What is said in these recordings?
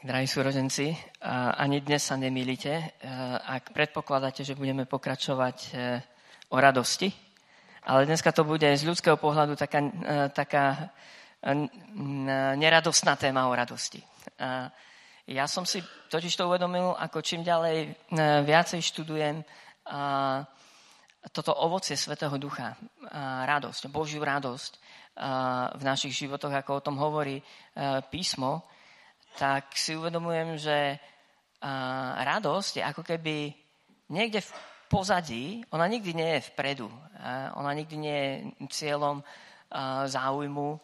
Drahí súrodenci, ani dnes sa nemýlite, ak predpokladáte, že budeme pokračovať e, o radosti, ale dneska to bude z ľudského pohľadu taká, e, taká e, neradostná téma o radosti. Ja som si totiž to uvedomil, ako čím ďalej viacej študujem toto ovocie Svetého Ducha, radosť, Božiu radosť v našich životoch, ako o tom hovorí písmo, tak si uvedomujem, že radosť je ako keby niekde v pozadí, ona nikdy nie je vpredu, ona nikdy nie je cieľom záujmu,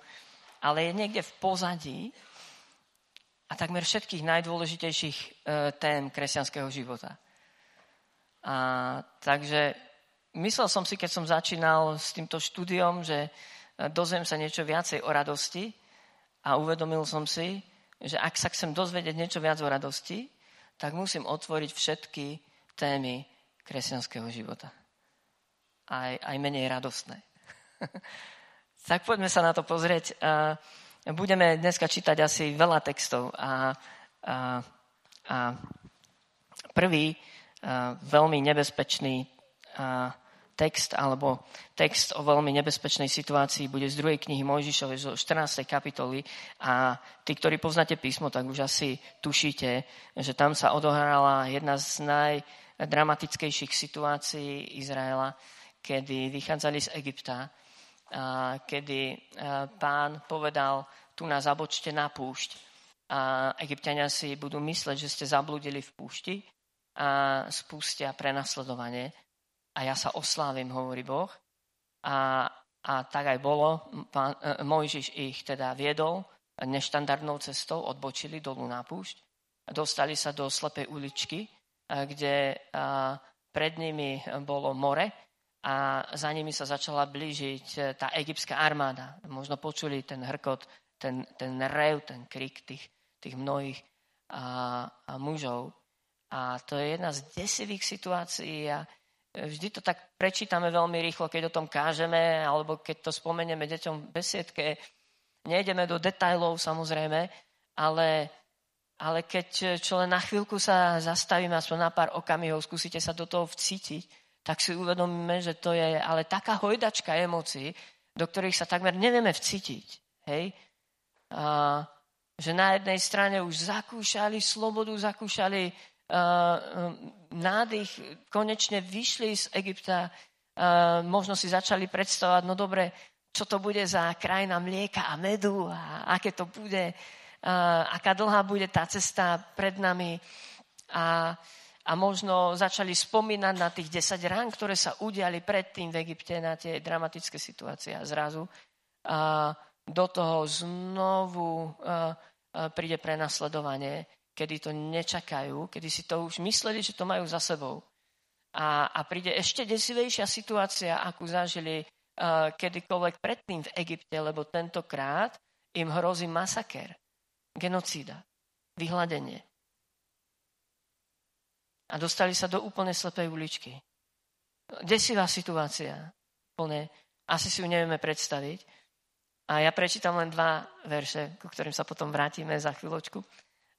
ale je niekde v pozadí a takmer všetkých najdôležitejších e, tém kresťanského života. A, takže myslel som si, keď som začínal s týmto štúdiom, že e, dozviem sa niečo viacej o radosti a uvedomil som si, že ak sa chcem dozvedieť niečo viac o radosti, tak musím otvoriť všetky témy kresťanského života. Aj, aj menej radostné. tak poďme sa na to pozrieť. Budeme dneska čítať asi veľa textov a, a, a prvý veľmi nebezpečný a, text alebo text o veľmi nebezpečnej situácii bude z druhej knihy Mojžišovej zo 14. kapitoly a tí, ktorí poznáte písmo, tak už asi tušíte, že tam sa odohrala jedna z najdramatickejších situácií Izraela, kedy vychádzali z Egypta, a kedy pán povedal, tu nás zabočte na púšť. A egyptiania si budú mysleť, že ste zabludili v púšti a spustia prenasledovanie a ja sa oslávim, hovorí Boh. A, a tak aj bolo. Pán, e, Mojžiš ich teda viedol neštandardnou cestou, odbočili dolu na púšť. Dostali sa do slepej uličky, e, kde pred nimi bolo more a za nimi sa začala blížiť e, tá egyptská armáda. Možno počuli ten hrkot, ten, ten rev, ten krik tých, tých mnohých a, a mužov. A to je jedna z desivých situácií a vždy to tak prečítame veľmi rýchlo, keď o tom kážeme, alebo keď to spomenieme deťom v besiedke. Nejdeme do detajlov samozrejme, ale, ale keď čo len na chvíľku sa zastavíme, aspoň na pár okamihov, skúsite sa do toho vcítiť, tak si uvedomíme, že to je ale taká hojdačka emócií, do ktorých sa takmer nevieme vcítiť. Hej? A, že na jednej strane už zakúšali slobodu, zakúšali nádych, konečne vyšli z Egypta, možno si začali predstavovať, no dobre, čo to bude za krajina mlieka a medu a aké to bude, aká dlhá bude tá cesta pred nami. A, a možno začali spomínať na tých 10 rán, ktoré sa udiali predtým v Egypte, na tie dramatické situácie. A zrazu a do toho znovu a, a príde prenasledovanie kedy to nečakajú, kedy si to už mysleli, že to majú za sebou. A, a príde ešte desivejšia situácia, akú zažili uh, kedykoľvek predtým v Egypte, lebo tentokrát im hrozí masaker, genocída, vyhľadenie. A dostali sa do úplne slepej uličky. Desivá situácia. Úplne, asi si ju nevieme predstaviť. A ja prečítam len dva verše, ku ktorým sa potom vrátime za chvíľočku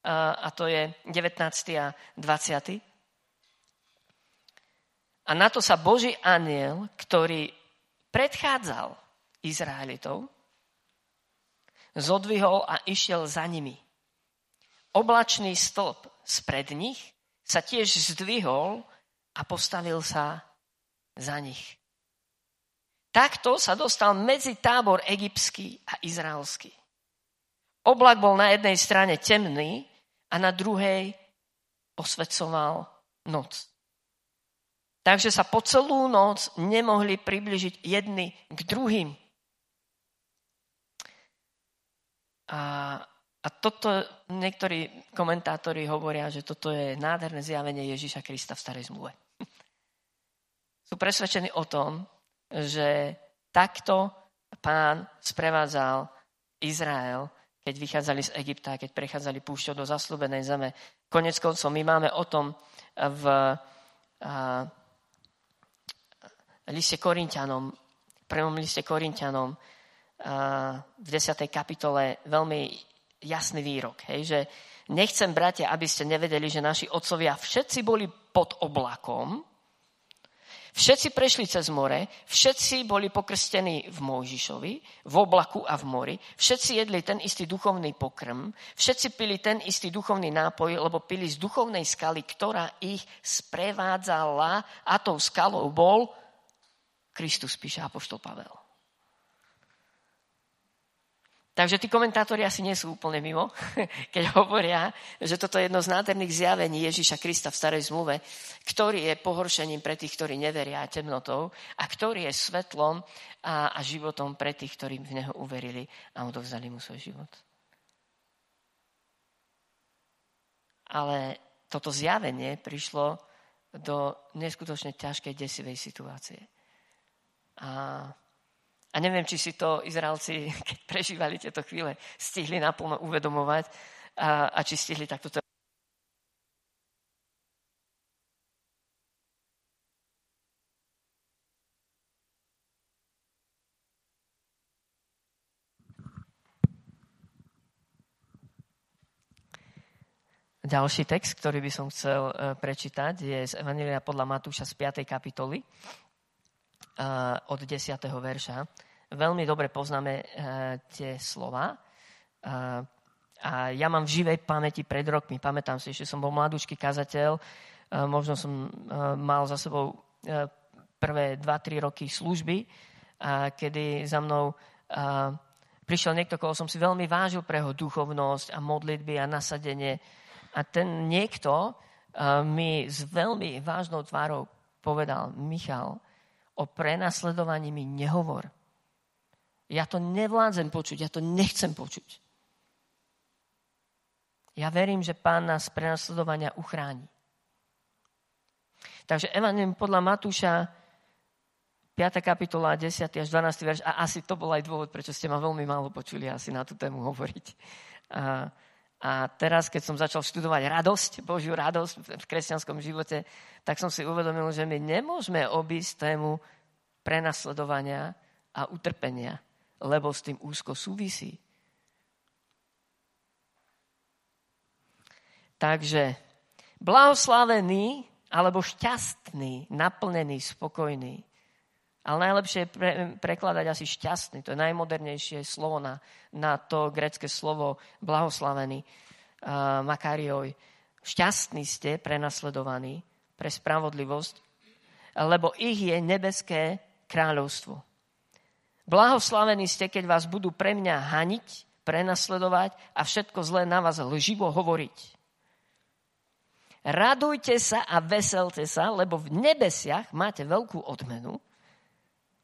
a to je 19. a 20. A na to sa Boží aniel, ktorý predchádzal Izraelitov, zodvihol a išiel za nimi. Oblačný stĺp spred nich sa tiež zdvihol a postavil sa za nich. Takto sa dostal medzi tábor egyptský a izraelský. Oblak bol na jednej strane temný a na druhej osvecoval noc. Takže sa po celú noc nemohli približiť jedni k druhým. A, a toto niektorí komentátori hovoria, že toto je nádherné zjavenie Ježíša Krista v starej zmluve. Sú presvedčení o tom, že takto pán sprevádzal Izrael keď vychádzali z Egypta, keď prechádzali púšťou do zaslúbenej zeme. Konec koncov my máme o tom v liste Korintianom, prvom liste Korintianom v 10. kapitole veľmi jasný výrok, hej, že Nechcem, bratia, aby ste nevedeli, že naši otcovia všetci boli pod oblakom, Všetci prešli cez more, všetci boli pokrstení v Mojžišovi, v oblaku a v mori, všetci jedli ten istý duchovný pokrm, všetci pili ten istý duchovný nápoj, lebo pili z duchovnej skaly, ktorá ich sprevádzala a tou skalou bol Kristus, píše Apoštol Pavel. Takže tí komentátori asi nie sú úplne mimo, keď hovoria, že toto je jedno z nádherných zjavení Ježíša Krista v starej zmluve, ktorý je pohoršením pre tých, ktorí neveria a temnotou a ktorý je svetlom a, a životom pre tých, ktorí v Neho uverili a odovzdali mu svoj život. Ale toto zjavenie prišlo do neskutočne ťažkej, desivej situácie. A a neviem, či si to Izraelci, keď prežívali tieto chvíle, stihli naplno uvedomovať a, a či stihli takto to Ďalší text, ktorý by som chcel e, prečítať, je z Evangelia podľa Matúša z 5. kapitoly od 10. verša veľmi dobre poznáme uh, tie slova. Uh, a ja mám v živej pamäti pred rokmi, pamätám si, že som bol mladúčky kazateľ, uh, možno som mal za sebou prvé 2-3 roky služby, kedy za mnou prišiel niekto, koho som si veľmi vážil pre jeho duchovnosť a modlitby a nasadenie. A ten niekto mi s veľmi vážnou tvárou povedal, Michal, o prenasledovaní mi nehovor. Ja to nevládzem počuť, ja to nechcem počuť. Ja verím, že pán nás z prenasledovania uchráni. Takže Evangelium podľa Matúša 5. kapitola, 10. až 12. verš. A asi to bol aj dôvod, prečo ste ma veľmi málo počuli asi na tú tému hovoriť. A, a teraz, keď som začal študovať radosť, Božiu radosť v kresťanskom živote, tak som si uvedomil, že my nemôžeme obísť tému prenasledovania a utrpenia lebo s tým úzko súvisí. Takže blahoslavený alebo šťastný, naplnený, spokojný. Ale najlepšie je pre, prekladať asi šťastný. To je najmodernejšie slovo na, na to grecké slovo blahoslavený. Uh, Makarioj. Šťastní ste prenasledovaní pre spravodlivosť, lebo ich je nebeské kráľovstvo. Blahoslavení ste, keď vás budú pre mňa haniť, prenasledovať a všetko zlé na vás lživo hovoriť. Radujte sa a veselte sa, lebo v nebesiach máte veľkú odmenu,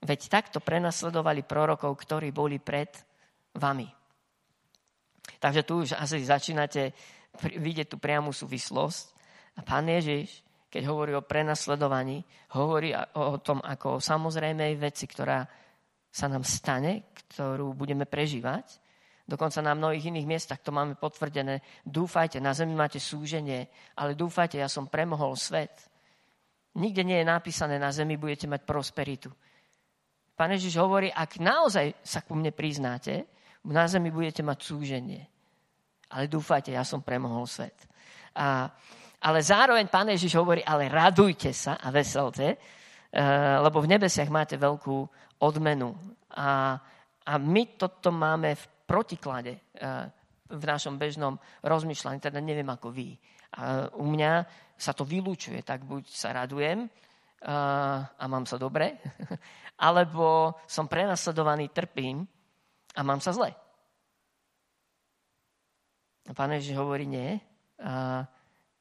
veď takto prenasledovali prorokov, ktorí boli pred vami. Takže tu už asi začínate vidieť tú priamu súvislosť. A pán Ježiš, keď hovorí o prenasledovaní, hovorí o tom ako o samozrejmej veci, ktorá sa nám stane, ktorú budeme prežívať. Dokonca na mnohých iných miestach to máme potvrdené. Dúfajte, na zemi máte súženie, ale dúfajte, ja som premohol svet. Nikde nie je napísané, na zemi budete mať prosperitu. Pane Ježiš hovorí, ak naozaj sa ku mne priznáte, na zemi budete mať súženie. Ale dúfajte, ja som premohol svet. A, ale zároveň Pán Ježiš hovorí, ale radujte sa a veselte, lebo v nebesiach máte veľkú odmenu. A, a my toto máme v protiklade eh, v našom bežnom rozmýšľaní, teda neviem ako vy. A u mňa sa to vylúčuje, tak buď sa radujem a, eh, a mám sa dobre, alebo som prenasledovaný, trpím a mám sa zle. Pán Ježiš hovorí nie. A,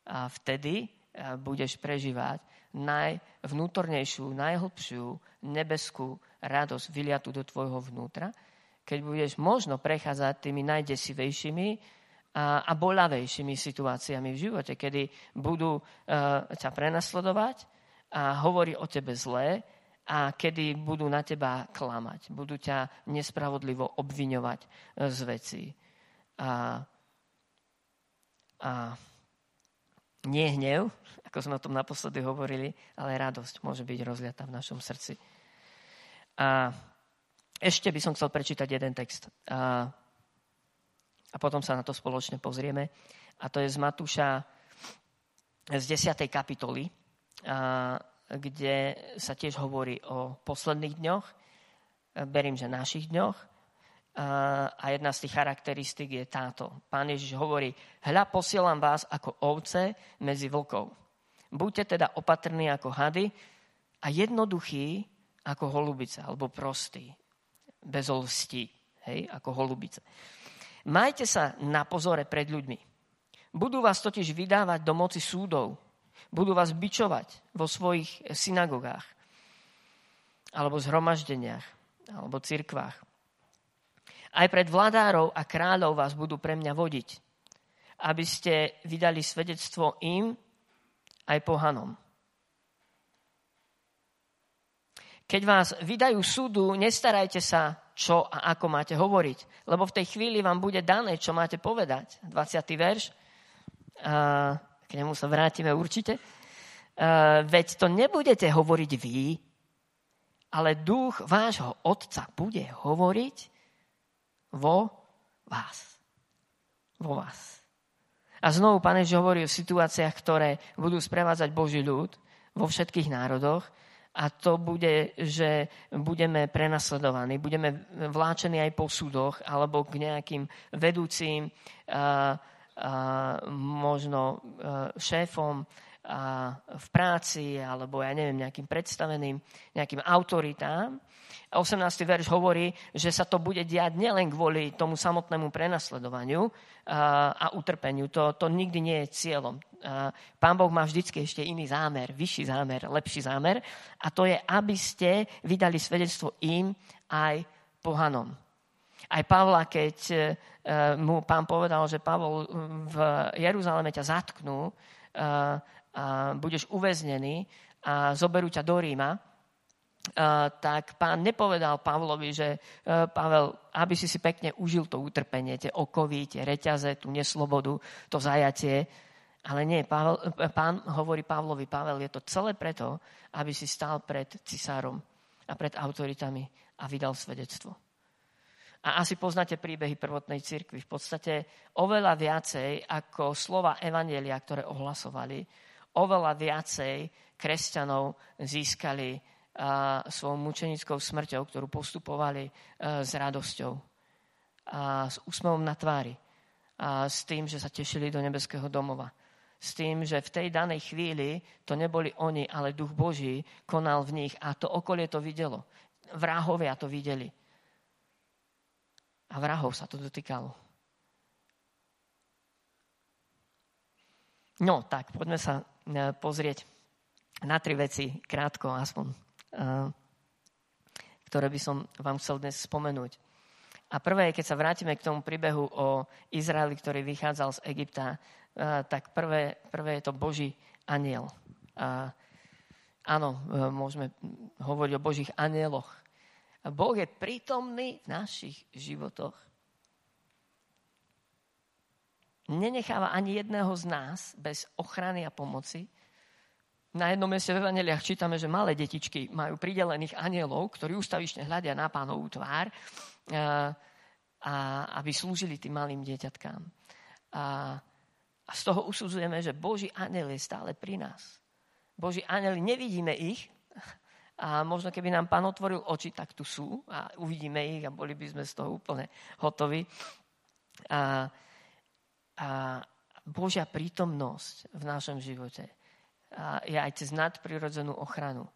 a vtedy eh, budeš prežívať najvnútornejšiu, najhlbšiu nebeskú radosť vyliatu do tvojho vnútra, keď budeš možno prechádzať tými najdesivejšími a, a bolavejšími situáciami v živote, kedy budú uh, ťa prenasledovať a hovorí o tebe zlé a kedy budú na teba klamať, budú ťa nespravodlivo obviňovať uh, z vecí. A, a nie hnev, ako sme o tom naposledy hovorili, ale radosť môže byť rozliata v našom srdci. A ešte by som chcel prečítať jeden text. A, a potom sa na to spoločne pozrieme. a to je z Matúša z 10. kapitoly, kde sa tiež hovorí o posledných dňoch, berím, že našich dňoch. A jedna z tých charakteristik je táto. Pán Ježiš hovorí, hľa posielam vás ako ovce medzi vlkov. Buďte teda opatrní ako hady a jednoduchí ako holubice, alebo prostí, bez lstí, hej, ako holubice. Majte sa na pozore pred ľuďmi. Budú vás totiž vydávať do moci súdov. Budú vás bičovať vo svojich synagogách alebo zhromaždeniach alebo cirkvách. Aj pred vladárov a kráľov vás budú pre mňa vodiť, aby ste vydali svedectvo im aj pohanom. Keď vás vydajú súdu, nestarajte sa, čo a ako máte hovoriť, lebo v tej chvíli vám bude dané, čo máte povedať. 20. verš, k nemu sa vrátime určite. Veď to nebudete hovoriť vy, ale duch vášho otca bude hovoriť vo vás. Vo vás. A znovu Pane Ježiš hovorí o situáciách, ktoré budú sprevádzať Boží ľud vo všetkých národoch a to bude, že budeme prenasledovaní, budeme vláčení aj po súdoch alebo k nejakým vedúcim, a, a, možno šéfom v práci alebo ja neviem, nejakým predstaveným, nejakým autoritám. A 18. verš hovorí, že sa to bude diať nielen kvôli tomu samotnému prenasledovaniu a, utrpeniu. To, to nikdy nie je cieľom. Pán Boh má vždycky ešte iný zámer, vyšší zámer, lepší zámer. A to je, aby ste vydali svedectvo im aj pohanom. Aj Pavla, keď e, mu pán povedal, že Pavol v Jeruzaleme ťa zatknú, a budeš uväznený a zoberú ťa do Ríma, tak pán nepovedal Pavlovi, že e, Pavel, aby si si pekne užil to utrpenie, tie okovy, tie reťaze, tú neslobodu, to zajatie. Ale nie, Pavel, e, pán hovorí Pavlovi, Pavel, je to celé preto, aby si stál pred cisárom a pred autoritami a vydal svedectvo. A asi poznáte príbehy prvotnej cirkvi. V podstate oveľa viacej ako slova Evangelia, ktoré ohlasovali, oveľa viacej kresťanov získali a, svojou mučenickou smrťou, ktorú postupovali a, s radosťou a s úsmevom na tvári a s tým, že sa tešili do nebeského domova. S tým, že v tej danej chvíli to neboli oni, ale duch Boží konal v nich a to okolie to videlo. Vrahovia to videli. A vrahov sa to dotýkalo. No, tak poďme sa pozrieť na tri veci, krátko aspoň, e, ktoré by som vám chcel dnes spomenúť. A prvé, keď sa vrátime k tomu príbehu o Izraeli, ktorý vychádzal z Egypta, e, tak prvé, prvé je to Boží aniel. A áno, môžeme hovoriť o Božích anieloch. Boh je prítomný v našich životoch nenecháva ani jedného z nás bez ochrany a pomoci. Na jednom mieste v Evangeliach čítame, že malé detičky majú pridelených anielov, ktorí ustavične hľadia na pánovú tvár, a, a, aby slúžili tým malým dieťatkám. A, a z toho usudzujeme, že Boží aniel je stále pri nás. Boží anieli, nevidíme ich, a možno keby nám pán otvoril oči, tak tu sú a uvidíme ich a boli by sme z toho úplne hotoví. A, a Božia prítomnosť v našom živote je aj cez nadprirodzenú ochranu.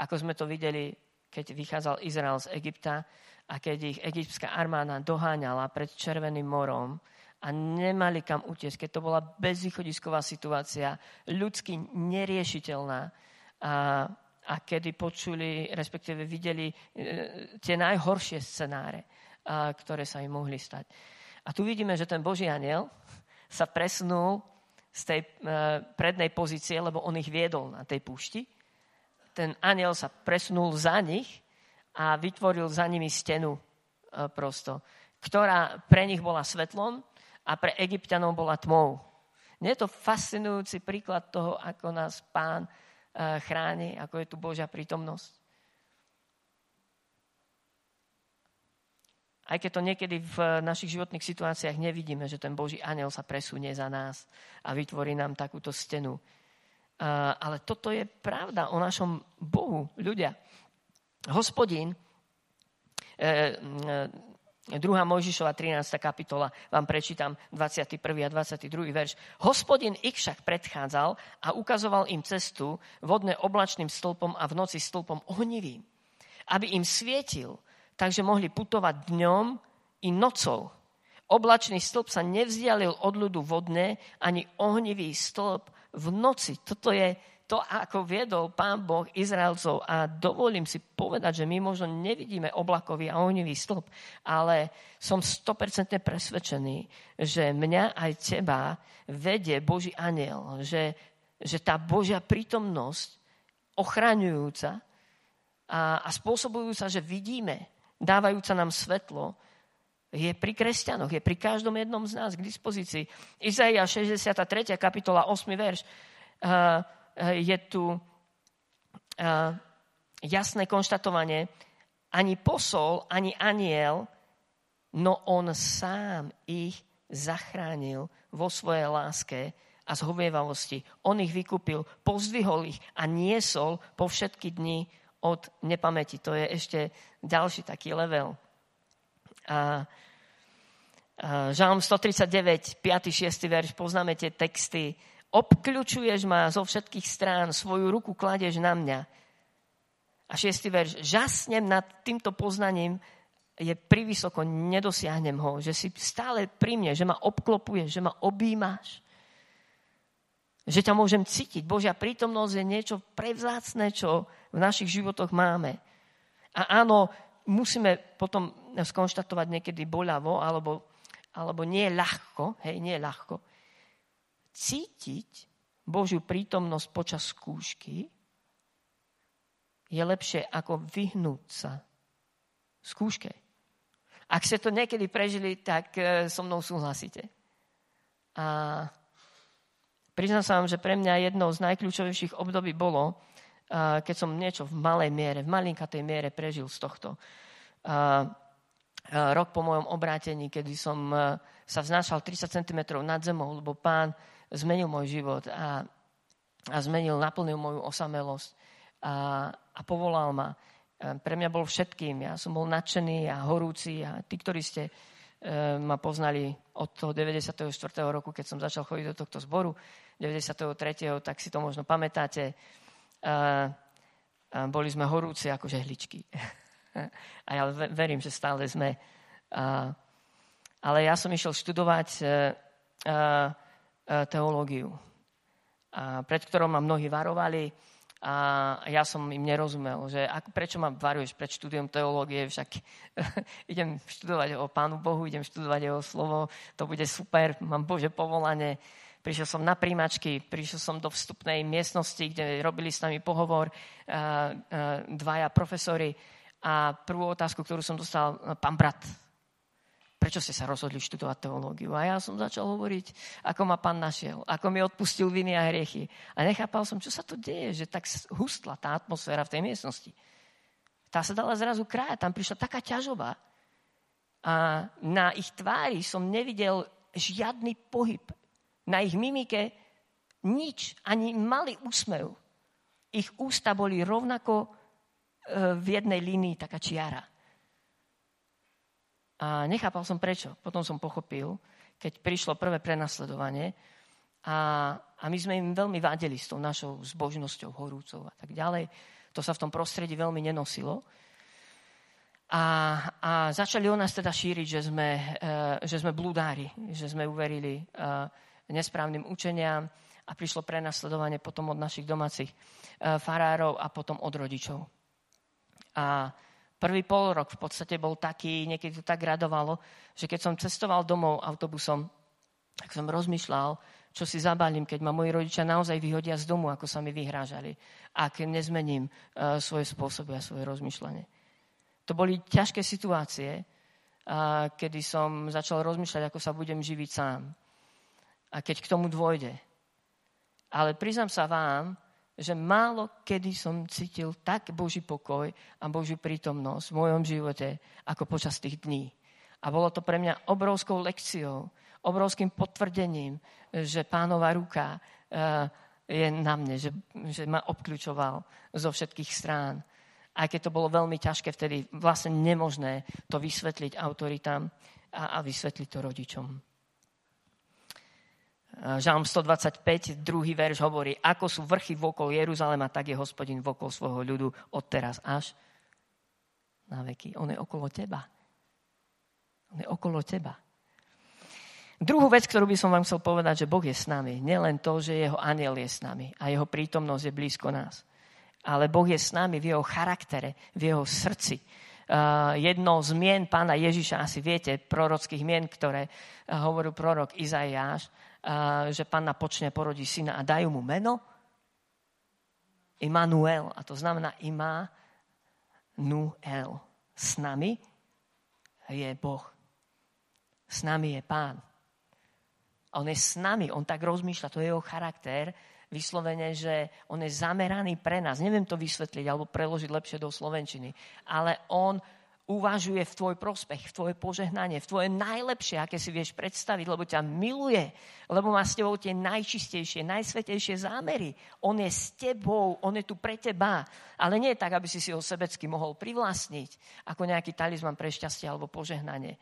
Ako sme to videli, keď vychádzal Izrael z Egypta a keď ich egyptská armáda doháňala pred Červeným morom a nemali kam utiecť, keď to bola bezvýchodisková situácia, ľudsky neriešiteľná a, a kedy počuli, respektíve videli e, tie najhoršie scenáre, a, ktoré sa im mohli stať. A tu vidíme, že ten Boží aniel sa presnul z tej uh, prednej pozície, lebo on ich viedol na tej púšti. Ten aniel sa presunul za nich a vytvoril za nimi stenu uh, prosto, ktorá pre nich bola svetlom a pre egyptianov bola tmou. Nie je to fascinujúci príklad toho, ako nás pán uh, chráni, ako je tu Božia prítomnosť? Aj keď to niekedy v našich životných situáciách nevidíme, že ten Boží aniel sa presunie za nás a vytvorí nám takúto stenu. Ale toto je pravda o našom Bohu, ľudia. Hospodin, 2. Mojžišova 13. kapitola, vám prečítam 21. a 22. verš. Hospodin ich však predchádzal a ukazoval im cestu vodne oblačným stĺpom a v noci stĺpom ohnivým, aby im svietil, takže mohli putovať dňom i nocou. Oblačný stĺp sa nevzdialil od ľudu vodne, ani ohnivý stĺp v noci. Toto je to, ako viedol pán Boh Izraelcov. A dovolím si povedať, že my možno nevidíme oblakový a ohnivý stĺp, ale som 100% presvedčený, že mňa aj teba vedie Boží aniel, že, že tá Božia prítomnosť ochraňujúca a, a spôsobujúca, že vidíme, dávajúca nám svetlo, je pri kresťanoch, je pri každom jednom z nás k dispozícii. Izaia 63. kapitola 8. verš. Uh, Eh, je tu eh, jasné konštatovanie, ani posol, ani aniel, no on sám ich zachránil vo svojej láske a zhovievavosti. On ich vykúpil, pozdvihol ich a niesol po všetky dni od nepamäti. To je ešte ďalší taký level. A, a Žalm 139, 5. 6. verš, poznáme tie texty obkľúčuješ ma zo všetkých strán, svoju ruku kladeš na mňa. A šiestý verš, žasnem nad týmto poznaním, je privysoko, nedosiahnem ho, že si stále pri mne, že ma obklopuješ, že ma objímaš, že ťa môžem cítiť. Božia prítomnosť je niečo prevzácne, čo v našich životoch máme. A áno, musíme potom skonštatovať niekedy boľavo, alebo, alebo nie ľahko, hej, nie ľahko, cítiť Božiu prítomnosť počas skúšky je lepšie ako vyhnúť sa skúške. Ak ste to niekedy prežili, tak e, so mnou súhlasíte. A priznám sa vám, že pre mňa jednou z najkľúčovejších období bolo, keď som niečo v malej miere, v malinkatej miere prežil z tohto. Rok po mojom obrátení, kedy som e, sa vznášal 30 cm nad zemou, lebo pán zmenil môj život a, a zmenil, naplnil moju osamelosť a, a povolal ma. Pre mňa bol všetkým. Ja som bol nadšený a horúci a tí, ktorí ste e, ma poznali od toho 94. roku, keď som začal chodiť do tohto zboru, 93. tak si to možno pamätáte. A boli sme horúci ako žehličky. a ja verím, že stále sme. Ale ja som išiel študovať e, E, teológiu, a pred ktorou ma mnohí varovali a ja som im nerozumel, že ak, prečo ma varuješ pred štúdiom teológie, však idem študovať o Pánu Bohu, idem študovať jeho slovo, to bude super, mám Bože povolanie. Prišiel som na príjmačky, prišiel som do vstupnej miestnosti, kde robili s nami pohovor a, a, dvaja profesori a prvú otázku, ktorú som dostal, pán brat, prečo ste sa rozhodli študovať teológiu? A ja som začal hovoriť, ako ma pán našiel, ako mi odpustil viny a hriechy. A nechápal som, čo sa to deje, že tak hustla tá atmosféra v tej miestnosti. Tá sa dala zrazu krájať, tam prišla taká ťažoba. A na ich tvári som nevidel žiadny pohyb. Na ich mimike nič, ani malý úsmev. Ich ústa boli rovnako e, v jednej línii taká čiara. A nechápal som prečo. Potom som pochopil, keď prišlo prvé prenasledovanie a, a my sme im veľmi vadili s tou našou zbožnosťou horúcou a tak ďalej. To sa v tom prostredí veľmi nenosilo. A, a začali o nás teda šíriť, že sme, uh, že sme blúdári, že sme uverili uh, nesprávnym učeniam a prišlo prenasledovanie potom od našich domácich uh, farárov a potom od rodičov. A Prvý pol rok v podstate bol taký, niekedy to tak radovalo, že keď som cestoval domov autobusom, tak som rozmýšľal, čo si zabalím, keď ma moji rodičia naozaj vyhodia z domu, ako sa mi vyhrážali, ak nezmením uh, svoje spôsoby a svoje rozmýšľanie. To boli ťažké situácie, uh, kedy som začal rozmýšľať, ako sa budem živiť sám. A keď k tomu dôjde. Ale priznám sa vám, že málo kedy som cítil tak Boží pokoj a Božiu prítomnosť v mojom živote, ako počas tých dní. A bolo to pre mňa obrovskou lekciou, obrovským potvrdením, že pánova ruka uh, je na mne, že, že ma obklúčoval zo všetkých strán. Aj keď to bolo veľmi ťažké vtedy, vlastne nemožné to vysvetliť autoritám a, a vysvetliť to rodičom. Žalm 125, druhý verš hovorí, ako sú vrchy vokol Jeruzalema, tak je hospodin vokol svojho ľudu od teraz až na veky. On je okolo teba. On je okolo teba. Druhú vec, ktorú by som vám chcel povedať, že Boh je s nami. Nielen to, že jeho aniel je s nami a jeho prítomnosť je blízko nás. Ale Boh je s nami v jeho charaktere, v jeho srdci. Uh, jedno z mien pána Ježiša, asi viete, prorockých mien, ktoré uh, hovoril prorok Izaiáš, že pána počne porodí syna a dajú mu meno Immanuel. A to znamená Immanuel. S nami je Boh. S nami je pán. On je s nami, on tak rozmýšľa, to je jeho charakter, vyslovene, že on je zameraný pre nás. Neviem to vysvetliť alebo preložiť lepšie do slovenčiny, ale on uvažuje v tvoj prospech, v tvoje požehnanie, v tvoje najlepšie, aké si vieš predstaviť, lebo ťa miluje, lebo má s tebou tie najčistejšie, najsvetejšie zámery. On je s tebou, on je tu pre teba. Ale nie tak, aby si si ho sebecky mohol privlastniť, ako nejaký talizman pre šťastie alebo požehnanie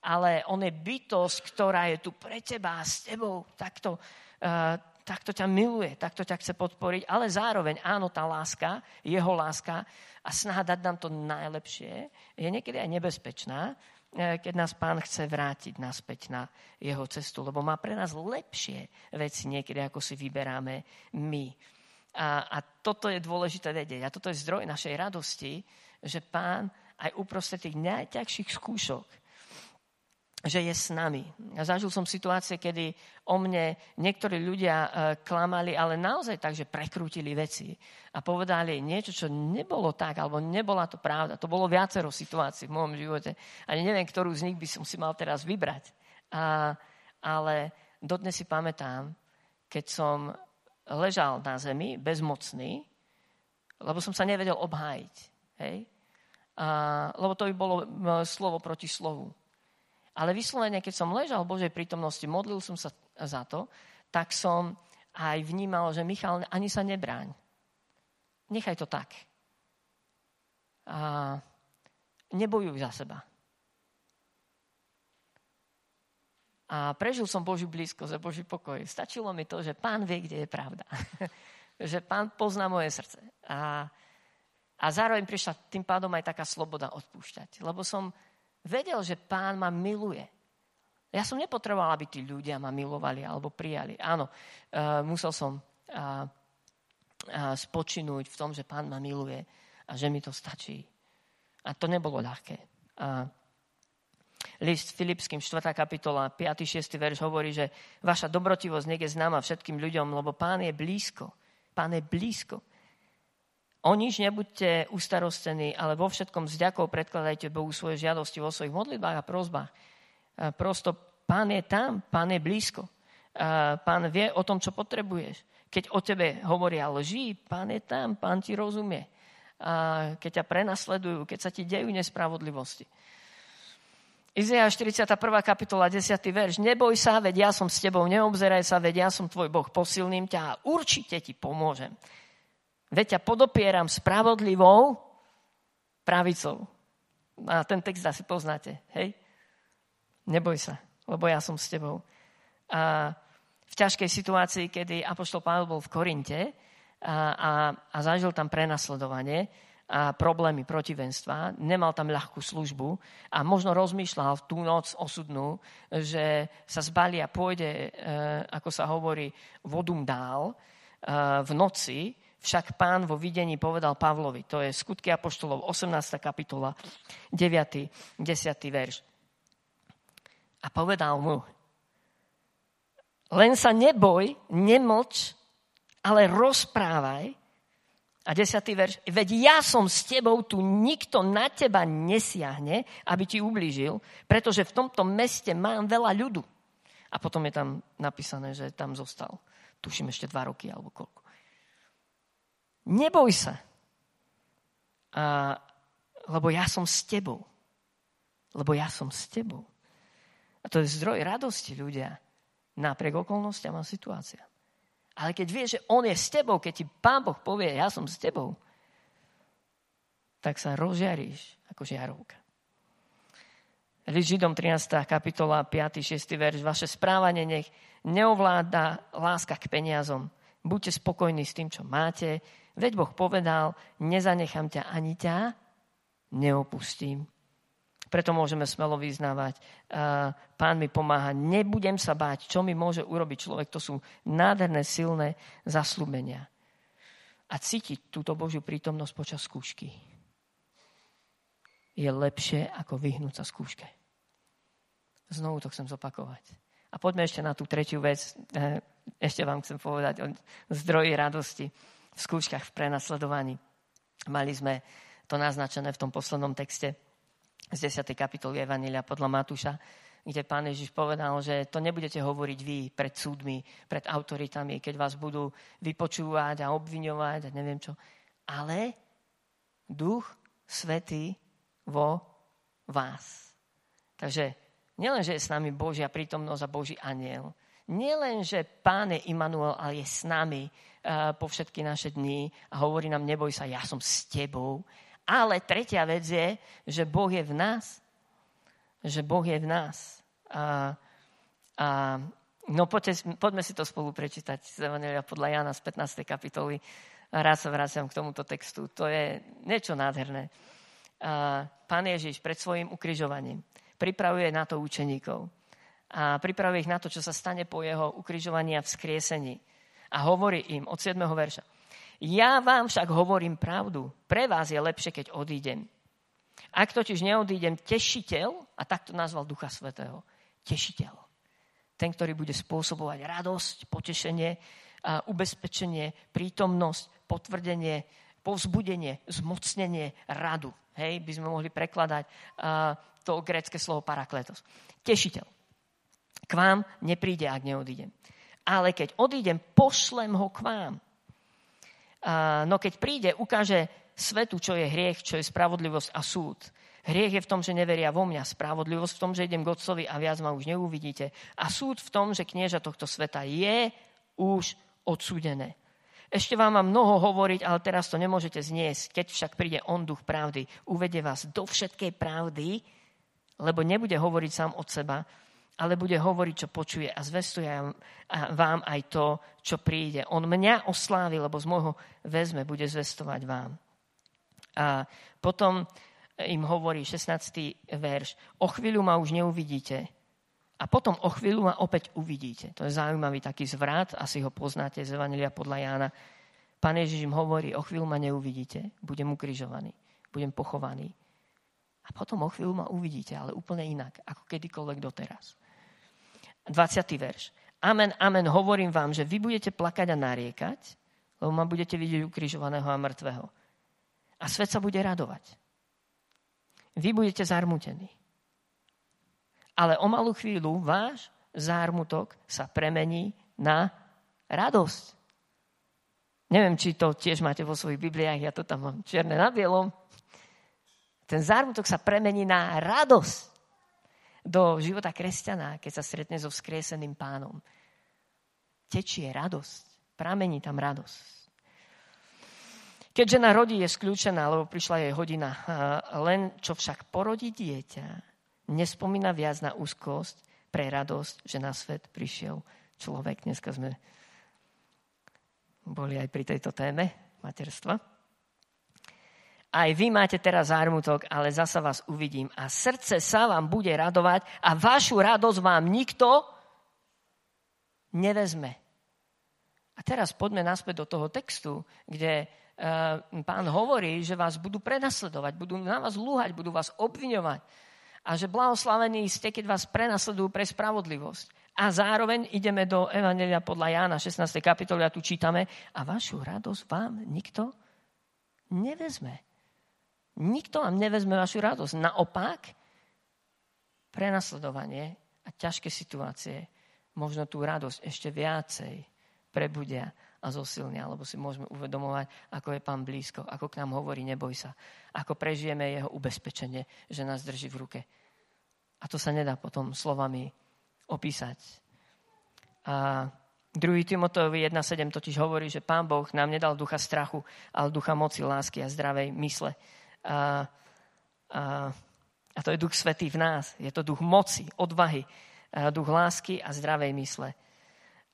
ale on je bytosť, ktorá je tu pre teba s tebou. Takto, uh, takto ťa miluje, takto ťa chce podporiť, ale zároveň áno, tá láska, jeho láska a snaha dať nám to najlepšie je niekedy aj nebezpečná, eh, keď nás pán chce vrátiť naspäť na jeho cestu, lebo má pre nás lepšie veci niekedy, ako si vyberáme my. A, a toto je dôležité vedieť. A toto je zdroj našej radosti, že pán aj uprostred tých najťažších skúšok že je s nami. Ja zažil som situácie, kedy o mne niektorí ľudia e, klamali, ale naozaj tak, že prekrútili veci a povedali niečo, čo nebolo tak, alebo nebola to pravda. To bolo viacero situácií v môjom živote. Ani neviem, ktorú z nich by som si mal teraz vybrať. A, ale dodnes si pamätám, keď som ležal na zemi, bezmocný, lebo som sa nevedel obhájiť. Hej? A, lebo to by bolo slovo proti slovu. Ale vyslovene, keď som ležal v Božej prítomnosti, modlil som sa za to, tak som aj vnímal, že Michal, ani sa nebráň. Nechaj to tak. A nebojuj za seba. A prežil som Božiu blízkosť a Boží pokoj. Stačilo mi to, že pán vie, kde je pravda. že pán pozná moje srdce. A, a zároveň prišla tým pádom aj taká sloboda odpúšťať. Lebo som vedel, že pán ma miluje. Ja som nepotreboval, aby tí ľudia ma milovali alebo prijali. Áno, uh, musel som uh, uh, spočinúť v tom, že pán ma miluje a že mi to stačí. A to nebolo ľahké. Uh, List Filipským 4. kapitola 5. 6. verš hovorí, že vaša dobrotivosť nech je známa všetkým ľuďom, lebo pán je blízko. Pán je blízko. O nič nebuďte ustarostení, ale vo všetkom s ďakou predkladajte Bohu svoje žiadosti vo svojich modlitbách a prozbách. Prosto pán je tam, pán je blízko. Pán vie o tom, čo potrebuješ. Keď o tebe hovoria lží, pán je tam, pán ti rozumie. Keď ťa prenasledujú, keď sa ti dejú nespravodlivosti. Izea 41. kapitola 10. verš. Neboj sa, veď ja som s tebou, neobzeraj sa, veď ja som tvoj Boh, posilným ťa a určite ti pomôžem. Veď ťa podopieram spravodlivou pravicou. A ten text asi poznáte, hej? Neboj sa, lebo ja som s tebou. A v ťažkej situácii, kedy Apoštol Pavel bol v Korinte a, a, a zažil tam prenasledovanie a problémy protivenstva, nemal tam ľahkú službu a možno rozmýšľal v tú noc osudnú, že sa zbalí a pôjde, e, ako sa hovorí, vodum dál e, v noci, však pán vo videní povedal Pavlovi, to je skutky Apoštolov, 18. kapitola, 9. 10. verš. A povedal mu, len sa neboj, nemlč, ale rozprávaj. A 10. verš, veď ja som s tebou, tu nikto na teba nesiahne, aby ti ublížil, pretože v tomto meste mám veľa ľudu. A potom je tam napísané, že tam zostal. Tuším ešte dva roky alebo koľko. Neboj sa, a, lebo ja som s tebou. lebo ja som s tebou. A to je zdroj radosti ľudia, napriek okolnostiam a situáciám. Ale keď vieš, že On je s tebou, keď ti Pán Boh povie, ja som s tebou, tak sa rozžiaríš ako žiarovka. List Židom 13. kapitola 5. 6. verš. Vaše správanie nech neovláda láska k peniazom. Buďte spokojní s tým, čo máte. Veď Boh povedal, nezanechám ťa ani ťa, neopustím. Preto môžeme smelo vyznávať, pán mi pomáha, nebudem sa báť, čo mi môže urobiť človek. To sú nádherné, silné zaslúbenia. A cítiť túto Božiu prítomnosť počas skúšky je lepšie, ako vyhnúť sa skúške. Znovu to chcem zopakovať. A poďme ešte na tú tretiu vec. Ešte vám chcem povedať o zdroji radosti v skúškach, v prenasledovaní. Mali sme to naznačené v tom poslednom texte z 10. kapitoly Evanília podľa Matúša, kde pán Ježiš povedal, že to nebudete hovoriť vy pred súdmi, pred autoritami, keď vás budú vypočúvať a obviňovať a neviem čo. Ale duch svetý vo vás. Takže nielen, že je s nami Božia prítomnosť a Boží aniel, nielen, že Pán je Immanuel, ale je s nami uh, po všetky naše dni a hovorí nám, neboj sa, ja som s tebou, ale tretia vec je, že Boh je v nás. Že Boh je v nás. A, a no poďte, poďme si to spolu prečítať z Evangelia podľa Jana z 15. kapitoly. Rád sa vraciam k tomuto textu. To je niečo nádherné. A Pán Ježiš pred svojim ukrižovaním pripravuje na to učeníkov. A pripravuje ich na to, čo sa stane po jeho ukrižovaní a vzkriesení. A hovorí im od 7. verša. Ja vám však hovorím pravdu. Pre vás je lepšie, keď odídem. Ak totiž neodídem, tešiteľ, a takto nazval Ducha Svetého, tešiteľ. Ten, ktorý bude spôsobovať radosť, potešenie, a ubezpečenie, prítomnosť, potvrdenie, povzbudenie, zmocnenie, radu. Hej, by sme mohli prekladať uh, to grecké slovo parakletos. Tešiteľ. K vám nepríde, ak neodídem. Ale keď odídem, pošlem ho k vám. No keď príde, ukáže svetu, čo je hriech, čo je spravodlivosť a súd. Hriech je v tom, že neveria vo mňa. Spravodlivosť v tom, že idem k Otcovi a viac ma už neuvidíte. A súd v tom, že knieža tohto sveta je už odsúdené. Ešte vám mám mnoho hovoriť, ale teraz to nemôžete zniesť. Keď však príde on duch pravdy, uvede vás do všetkej pravdy, lebo nebude hovoriť sám od seba, ale bude hovoriť, čo počuje a zvestuje vám aj to, čo príde. On mňa oslávi, lebo z môjho vezme bude zvestovať vám. A potom im hovorí 16. verš, o chvíľu ma už neuvidíte a potom o chvíľu ma opäť uvidíte. To je zaujímavý taký zvrat, asi ho poznáte z Evangelia podľa Jána. Pán Ježiš im hovorí, o chvíľu ma neuvidíte, budem ukrižovaný, budem pochovaný. A potom o chvíľu ma uvidíte, ale úplne inak, ako kedykoľvek doteraz. 20. verš. Amen, amen, hovorím vám, že vy budete plakať a nariekať, lebo ma budete vidieť ukrižovaného a mŕtvého. A svet sa bude radovať. Vy budete zarmutení. Ale o malú chvíľu váš zármutok sa premení na radosť. Neviem, či to tiež máte vo svojich Bibliách, ja to tam mám čierne na bielom. Ten zármutok sa premení na radosť do života kresťana, keď sa stretne so vzkrieseným pánom. Tečie radosť, pramení tam radosť. Keď žena rodí, je skľúčená, lebo prišla jej hodina. Len čo však porodí dieťa, nespomína viac na úzkosť pre radosť, že na svet prišiel človek. Dneska sme boli aj pri tejto téme materstva. Aj vy máte teraz zármutok, ale zasa vás uvidím a srdce sa vám bude radovať a vašu radosť vám nikto nevezme. A teraz poďme naspäť do toho textu, kde uh, pán hovorí, že vás budú prenasledovať, budú na vás lúhať, budú vás obviňovať. A že blahoslavení ste, keď vás prenasledujú pre spravodlivosť. A zároveň ideme do Evangelia podľa Jána 16. kapitoly a tu čítame a vašu radosť vám nikto nevezme. Nikto vám nevezme vašu radosť. Naopak, prenasledovanie a ťažké situácie možno tú radosť ešte viacej prebudia a zosilnia, lebo si môžeme uvedomovať, ako je Pán blízko, ako k nám hovorí, neboj sa, ako prežijeme jeho ubezpečenie, že nás drží v ruke A to sa nedá potom slovami opísať. A 2. Timoteovi 1.7 totiž hovorí, že Pán Boh nám nedal ducha strachu, ale ducha moci, lásky a zdravej mysle. A, a, a to je duch svetý v nás. Je to duch moci, odvahy, duch lásky a zdravej mysle.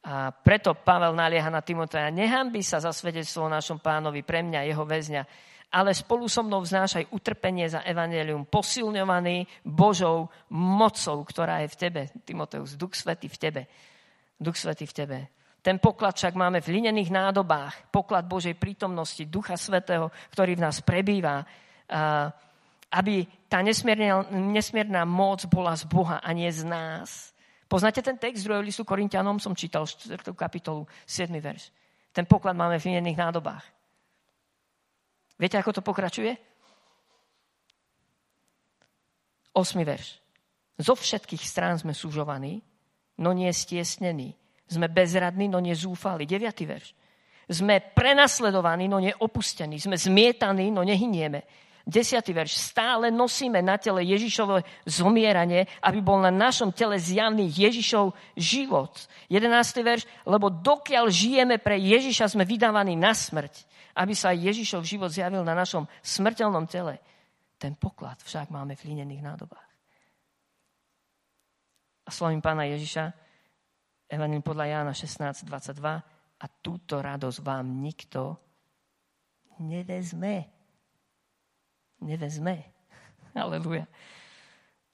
A preto Pavel nalieha na Timoteja, by sa za svedectvo našom pánovi pre mňa, jeho väzňa, ale spolu so mnou vznášaj utrpenie za evanelium, posilňovaný Božou mocou, ktorá je v tebe, Timoteus, Duch Svetý v tebe. Duch Svetý v tebe. Ten poklad však máme v linených nádobách, poklad Božej prítomnosti, Ducha Svetého, ktorý v nás prebýva, aby tá nesmierna, nesmierna moc bola z Boha a nie z nás. Poznáte ten text z 2. listu Korintianom? Som čítal 4. kapitolu, 7. verš. Ten poklad máme v linených nádobách. Viete, ako to pokračuje? 8. verš. Zo všetkých strán sme súžovaní, no nie stiesnení. Sme bezradní, no nie zúfali. 9. verš. Sme prenasledovaní, no neopustení. Sme zmietaní, no nehynieme. 10. verš. Stále nosíme na tele Ježišovo zomieranie, aby bol na našom tele zjavný Ježišov život. 11. verš. Lebo dokiaľ žijeme pre Ježiša, sme vydávaní na smrť, aby sa Ježišov život zjavil na našom smrteľnom tele. Ten poklad však máme v línených nádobách. A slovím pána Ježiša, Evangelim podľa Jána 16, 22, a túto radosť vám nikto nevezme. Nevezme. Aleluja.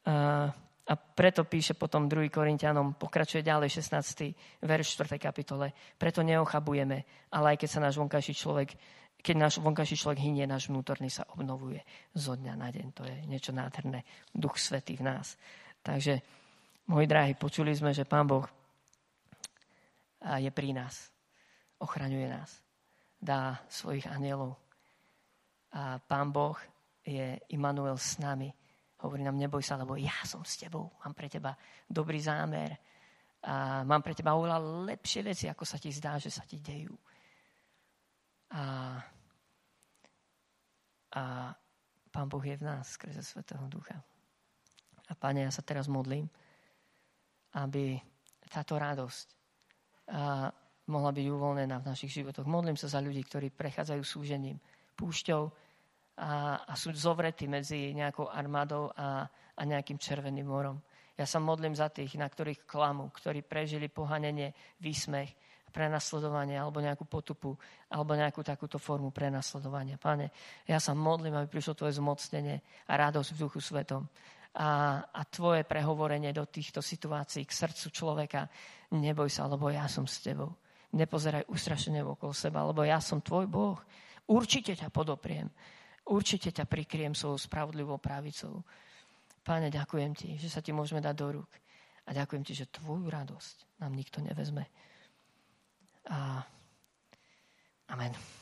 A, a preto píše potom 2. Korintianom, pokračuje ďalej 16. verš 4. kapitole. Preto neochabujeme, ale aj keď sa náš vonkajší človek keď náš vonkajší človek hynie, náš vnútorný sa obnovuje zo dňa na deň. To je niečo nádherné. Duch Svetý v nás. Takže, moji drahí, počuli sme, že Pán Boh je pri nás. Ochraňuje nás. Dá svojich anielov. A Pán Boh je Immanuel s nami. Hovorí nám, neboj sa, lebo ja som s tebou. Mám pre teba dobrý zámer. A mám pre teba oveľa lepšie veci, ako sa ti zdá, že sa ti dejú. A, a Pán Boh je v nás skrze Svetého Ducha. A Pane, ja sa teraz modlím, aby táto radosť a mohla byť uvoľnená v našich životoch. Modlím sa za ľudí, ktorí prechádzajú súžením, púšťou, a, a sú zovretí medzi nejakou armádou a, a nejakým červeným morom. Ja sa modlím za tých, na ktorých klamu, ktorí prežili pohanenie, výsmech, prenasledovanie alebo nejakú potupu alebo nejakú takúto formu prenasledovania. Pane, ja sa modlím, aby prišlo tvoje zmocnenie a radosť v duchu svetom a, a tvoje prehovorenie do týchto situácií k srdcu človeka. Neboj sa, lebo ja som s tebou. Nepozeraj ustrašenie okolo seba, lebo ja som tvoj Boh. Určite ťa podopriem. Určite ťa prikriem svojou spravodlivou pravicou. Páne, ďakujem ti, že sa ti môžeme dať do rúk. A ďakujem ti, že tvoju radosť nám nikto nevezme. A... Amen.